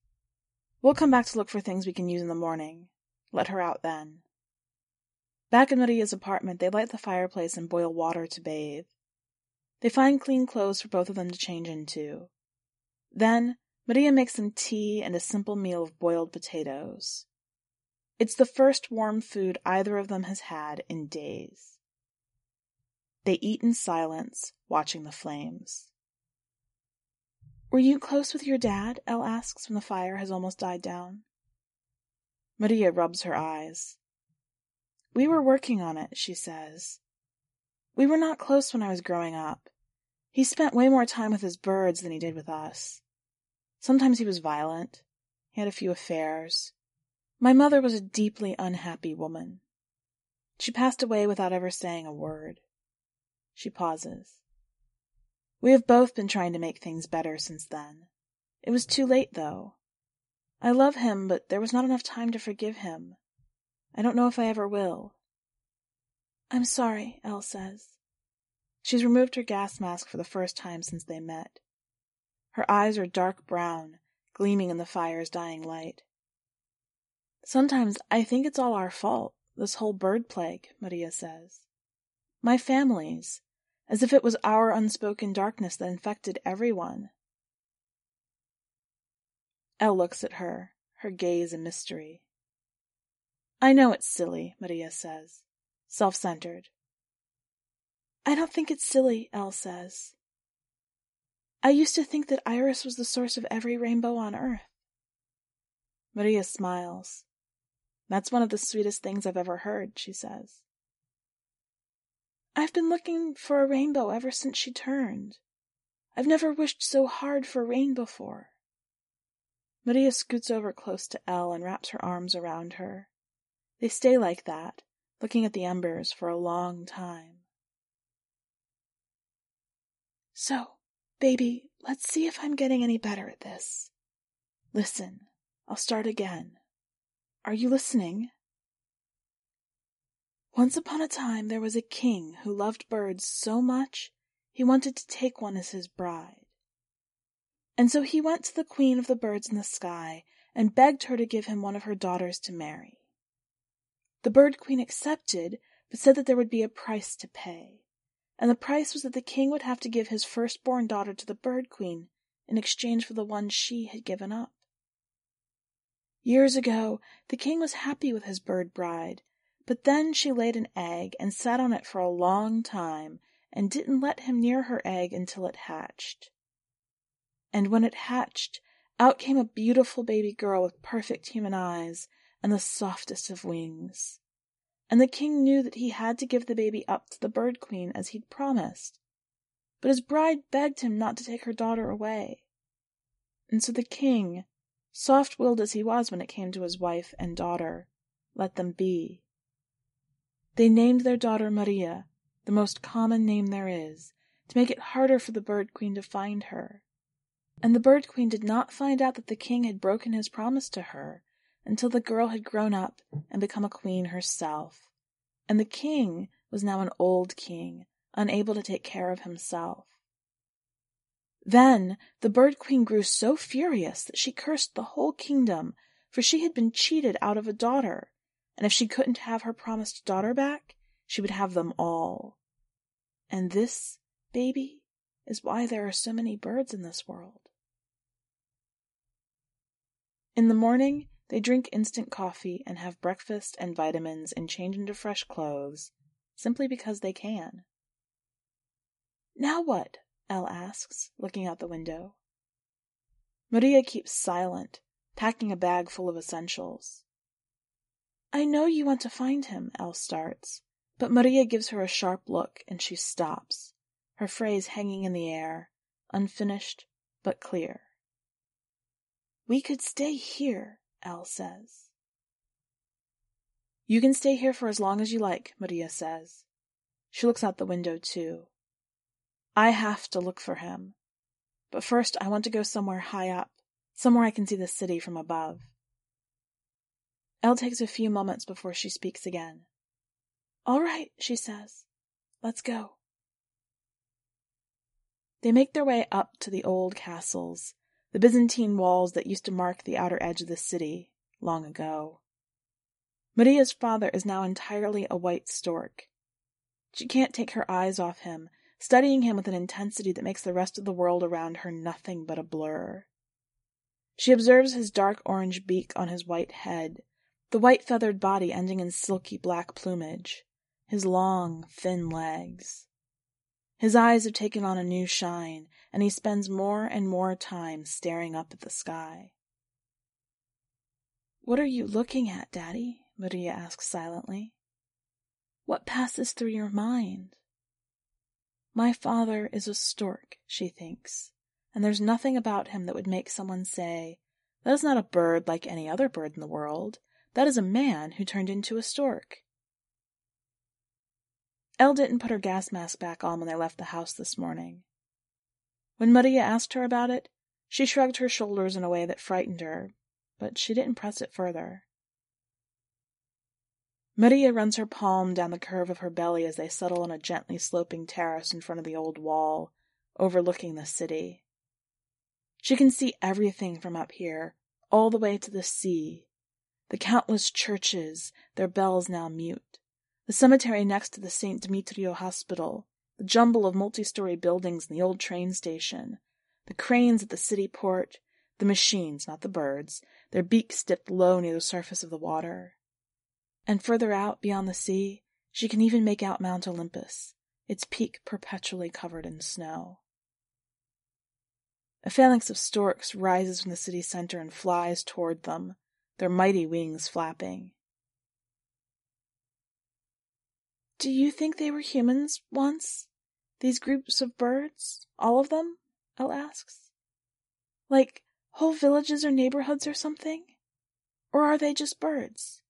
We'll come back to look for things we can use in the morning. Let her out then. Back in Maria's apartment, they light the fireplace and boil water to bathe. They find clean clothes for both of them to change into. Then, Maria makes some tea and a simple meal of boiled potatoes. It's the first warm food either of them has had in days. They eat in silence, watching the flames. Were you close with your dad? El asks when the fire has almost died down. Maria rubs her eyes. We were working on it, she says. We were not close when I was growing up. He spent way more time with his birds than he did with us. Sometimes he was violent. He had a few affairs. My mother was a deeply unhappy woman. She passed away without ever saying a word. She pauses. We have both been trying to make things better since then. It was too late, though. I love him, but there was not enough time to forgive him. I don't know if I ever will. I'm sorry, El says. She's removed her gas mask for the first time since they met. Her eyes are dark brown, gleaming in the fire's dying light. Sometimes I think it's all our fault, this whole bird plague, Maria says. My family's, as if it was our unspoken darkness that infected everyone. El looks at her, her gaze a mystery. I know it's silly, Maria says. Self-centered. I don't think it's silly, El says. I used to think that Iris was the source of every rainbow on earth. Maria smiles. That's one of the sweetest things I've ever heard, she says. I've been looking for a rainbow ever since she turned. I've never wished so hard for rain before. Maria scoots over close to El and wraps her arms around her. They stay like that, looking at the embers for a long time. So, baby, let's see if I'm getting any better at this. Listen, I'll start again. Are you listening? Once upon a time there was a king who loved birds so much he wanted to take one as his bride. And so he went to the queen of the birds in the sky and begged her to give him one of her daughters to marry. The Bird Queen accepted, but said that there would be a price to pay. And the price was that the king would have to give his firstborn daughter to the Bird Queen in exchange for the one she had given up. Years ago, the king was happy with his bird bride, but then she laid an egg and sat on it for a long time and didn't let him near her egg until it hatched. And when it hatched, out came a beautiful baby girl with perfect human eyes and the softest of wings. And the king knew that he had to give the baby up to the bird queen as he'd promised. But his bride begged him not to take her daughter away. And so the king, soft willed as he was when it came to his wife and daughter, let them be. They named their daughter Maria, the most common name there is, to make it harder for the bird queen to find her. And the bird queen did not find out that the king had broken his promise to her until the girl had grown up and become a queen herself. And the king was now an old king, unable to take care of himself. Then the bird queen grew so furious that she cursed the whole kingdom, for she had been cheated out of a daughter, and if she couldn't have her promised daughter back, she would have them all. And this, baby, is why there are so many birds in this world. In the morning, they drink instant coffee and have breakfast and vitamins and change into fresh clothes, simply because they can. Now what? El asks, looking out the window. Maria keeps silent, packing a bag full of essentials. I know you want to find him, El starts, but Maria gives her a sharp look and she stops, her phrase hanging in the air, unfinished but clear. We could stay here, El says. You can stay here for as long as you like, Maria says. She looks out the window, too. I have to look for him. But first I want to go somewhere high up, somewhere I can see the city from above. El takes a few moments before she speaks again. All right, she says. Let's go. They make their way up to the old castles, the Byzantine walls that used to mark the outer edge of the city, long ago. Maria's father is now entirely a white stork. She can't take her eyes off him, studying him with an intensity that makes the rest of the world around her nothing but a blur. She observes his dark orange beak on his white head, the white feathered body ending in silky black plumage, his long, thin legs. His eyes have taken on a new shine, and he spends more and more time staring up at the sky. What are you looking at, Daddy? Maria asks silently. What passes through your mind? My father is a stork, she thinks, and there's nothing about him that would make someone say, That is not a bird like any other bird in the world. That is a man who turned into a stork. El didn't put her gas mask back on when they left the house this morning. When Maria asked her about it, she shrugged her shoulders in a way that frightened her, but she didn't press it further. Maria runs her palm down the curve of her belly as they settle on a gently sloping terrace in front of the old wall, overlooking the city. She can see everything from up here, all the way to the sea. The countless churches, their bells now mute. The cemetery next to the St. Demetrio Hospital. The jumble of multi-story buildings in the old train station. The cranes at the city port. The machines, not the birds, their beaks dipped low near the surface of the water. And further out, beyond the sea, she can even make out Mount Olympus, its peak perpetually covered in snow. A phalanx of storks rises from the city center and flies toward them, their mighty wings flapping. Do you think they were humans once? These groups of birds? All of them? El asks. Like whole villages or neighborhoods or something? Or are they just birds?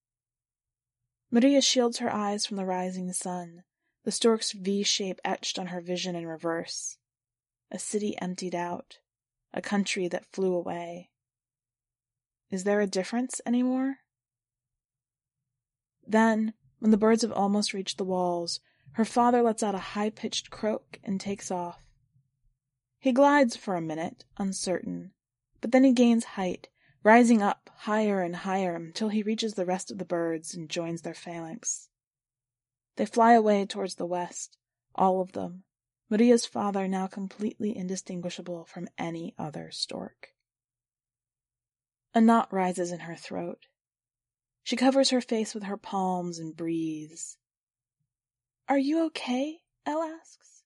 Maria shields her eyes from the rising sun, the stork's V shape etched on her vision in reverse. A city emptied out, a country that flew away. Is there a difference anymore? Then, when the birds have almost reached the walls, her father lets out a high pitched croak and takes off. He glides for a minute, uncertain, but then he gains height rising up higher and higher until he reaches the rest of the birds and joins their phalanx. They fly away towards the west, all of them, Maria's father now completely indistinguishable from any other stork. A knot rises in her throat. She covers her face with her palms and breathes. Are you okay? El asks.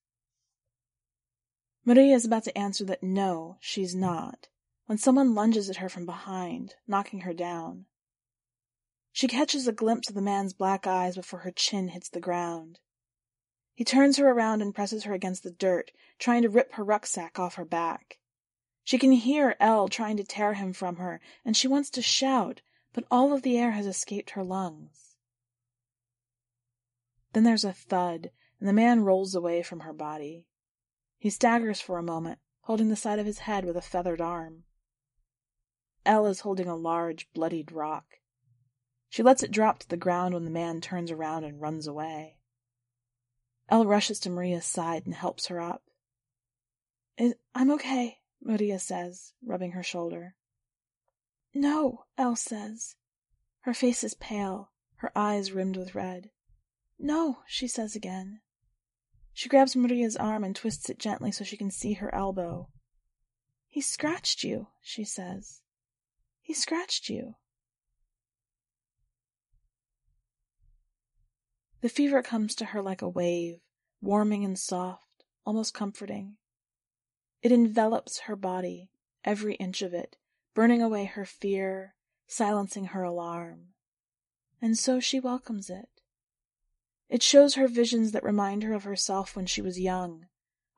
Maria is about to answer that no, she's not, when someone lunges at her from behind, knocking her down. She catches a glimpse of the man's black eyes before her chin hits the ground. He turns her around and presses her against the dirt, trying to rip her rucksack off her back. She can hear El trying to tear him from her, and she wants to shout, but all of the air has escaped her lungs. Then there's a thud, and the man rolls away from her body. He staggers for a moment, holding the side of his head with a feathered arm. El is holding a large, bloodied rock. She lets it drop to the ground when the man turns around and runs away. El rushes to Maria's side and helps her up. I'm okay, Maria says, rubbing her shoulder. No, El says. Her face is pale, her eyes rimmed with red. No, she says again. She grabs Maria's arm and twists it gently so she can see her elbow. He scratched you, she says. He scratched you. The fever comes to her like a wave, warming and soft, almost comforting. It envelops her body, every inch of it, burning away her fear, silencing her alarm. And so she welcomes it. It shows her visions that remind her of herself when she was young,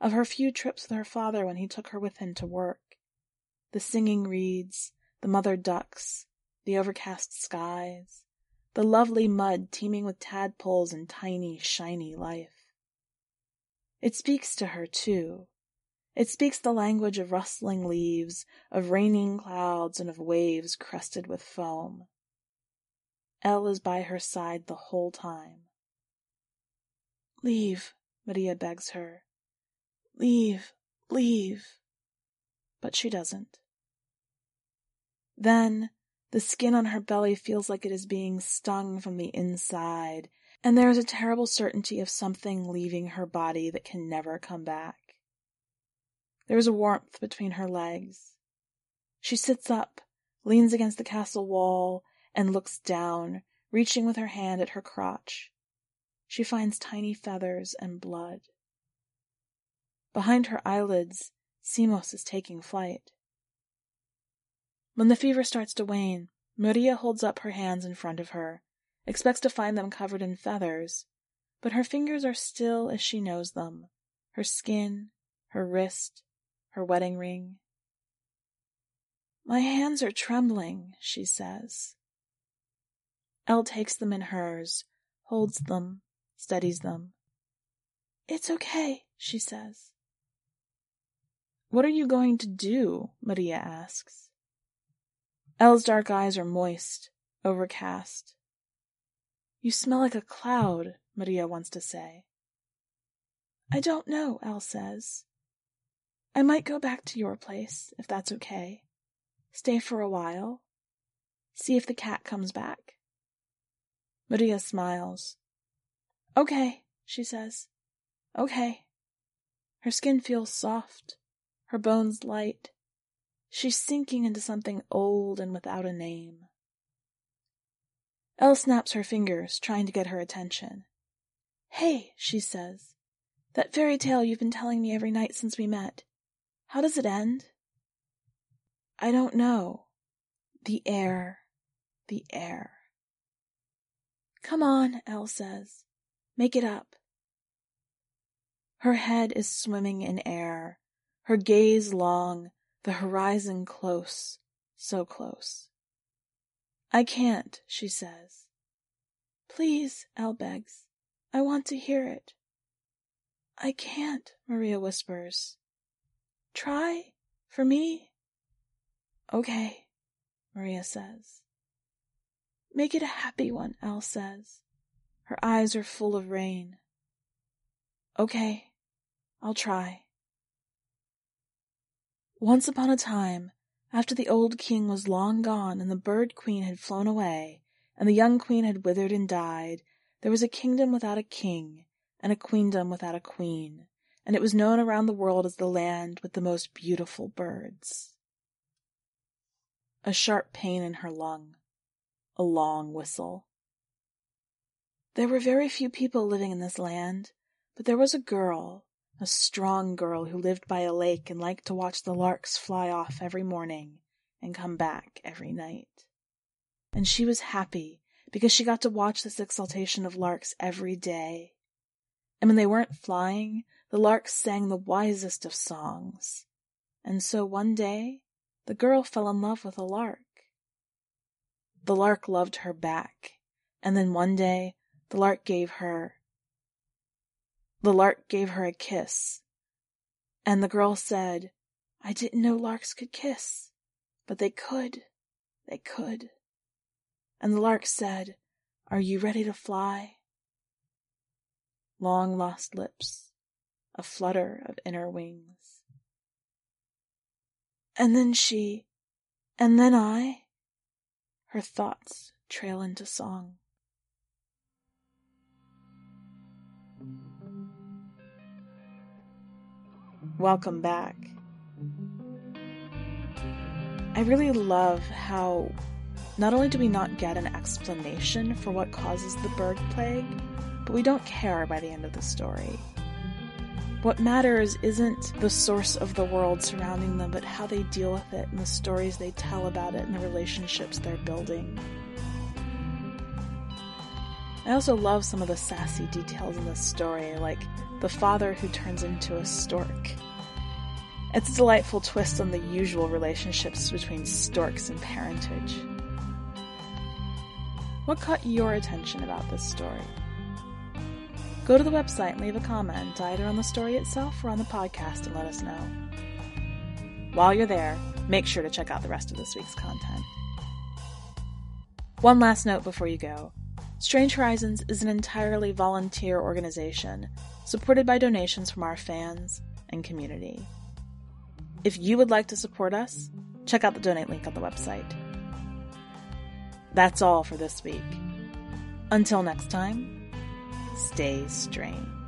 of her few trips with her father when he took her with him to work. The singing reeds, the mother ducks, the overcast skies, the lovely mud teeming with tadpoles and tiny, shiny life. It speaks to her, too. It speaks the language of rustling leaves, of raining clouds, and of waves crested with foam. El is by her side the whole time. Leave, Maria begs her. Leave, leave. But she doesn't. Then, the skin on her belly feels like it is being stung from the inside, and there is a terrible certainty of something leaving her body that can never come back. There is a warmth between her legs. She sits up, leans against the castle wall, and looks down, reaching with her hand at her crotch. She finds tiny feathers and blood. Behind her eyelids, Simos is taking flight. When the fever starts to wane, Maria holds up her hands in front of her, expects to find them covered in feathers, but her fingers are still as she knows them, her skin, her wrist, her wedding ring. My hands are trembling, she says. El takes them in hers, holds them, steadies them. It's okay, she says. What are you going to do? Maria asks. El's dark eyes are moist, overcast. You smell like a cloud, Maria wants to say. I don't know, El says. I might go back to your place, if that's okay. Stay for a while. See if the cat comes back. Maria smiles. Okay, she says. Okay. Her skin feels soft, her bones light. She's sinking into something old and without a name. El snaps her fingers, trying to get her attention. Hey, she says. That fairy tale you've been telling me every night since we met. How does it end? I don't know. The air. The air. Come on, El says. Make it up. Her head is swimming in air, her gaze long, the horizon close, so close. I can't, she says. Please, El begs. I want to hear it. I can't, Maria whispers. Try? For me? Okay, Maria says. Make it a happy one, El says. Her eyes are full of rain. Okay, I'll try. Once upon a time, after the old king was long gone and the bird queen had flown away, and the young queen had withered and died, there was a kingdom without a king, and a queendom without a queen, and it was known around the world as the land with the most beautiful birds. A sharp pain in her lung. A long whistle. There were very few people living in this land, but there was a girl, a strong girl who lived by a lake and liked to watch the larks fly off every morning and come back every night. And she was happy because she got to watch this exaltation of larks every day. And when they weren't flying, the larks sang the wisest of songs. And so one day, the girl fell in love with a lark. The lark loved her back, and then one day the lark gave her the lark gave her a kiss. And the girl said, I didn't know larks could kiss, but they could, they could. And the lark said, Are you ready to fly? Long lost lips, a flutter of inner wings. And then she, and then I. Her thoughts trail into song. Welcome back. I really love how not only do we not get an explanation for what causes the bird plague, but we don't care by the end of the story. What matters isn't the source of the world surrounding them, but how they deal with it and the stories they tell about it and the relationships they're building. I also love some of the sassy details in this story, like the father who turns into a stork. It's a delightful twist on the usual relationships between storks and parentage. What caught your attention about this story? Go to the website and leave a comment either on the story itself or on the podcast and let us know. While you're there, make sure to check out the rest of this week's content. One last note before you go Strange Horizons is an entirely volunteer organization supported by donations from our fans and community. If you would like to support us, check out the donate link on the website. That's all for this week. Until next time, stay strange.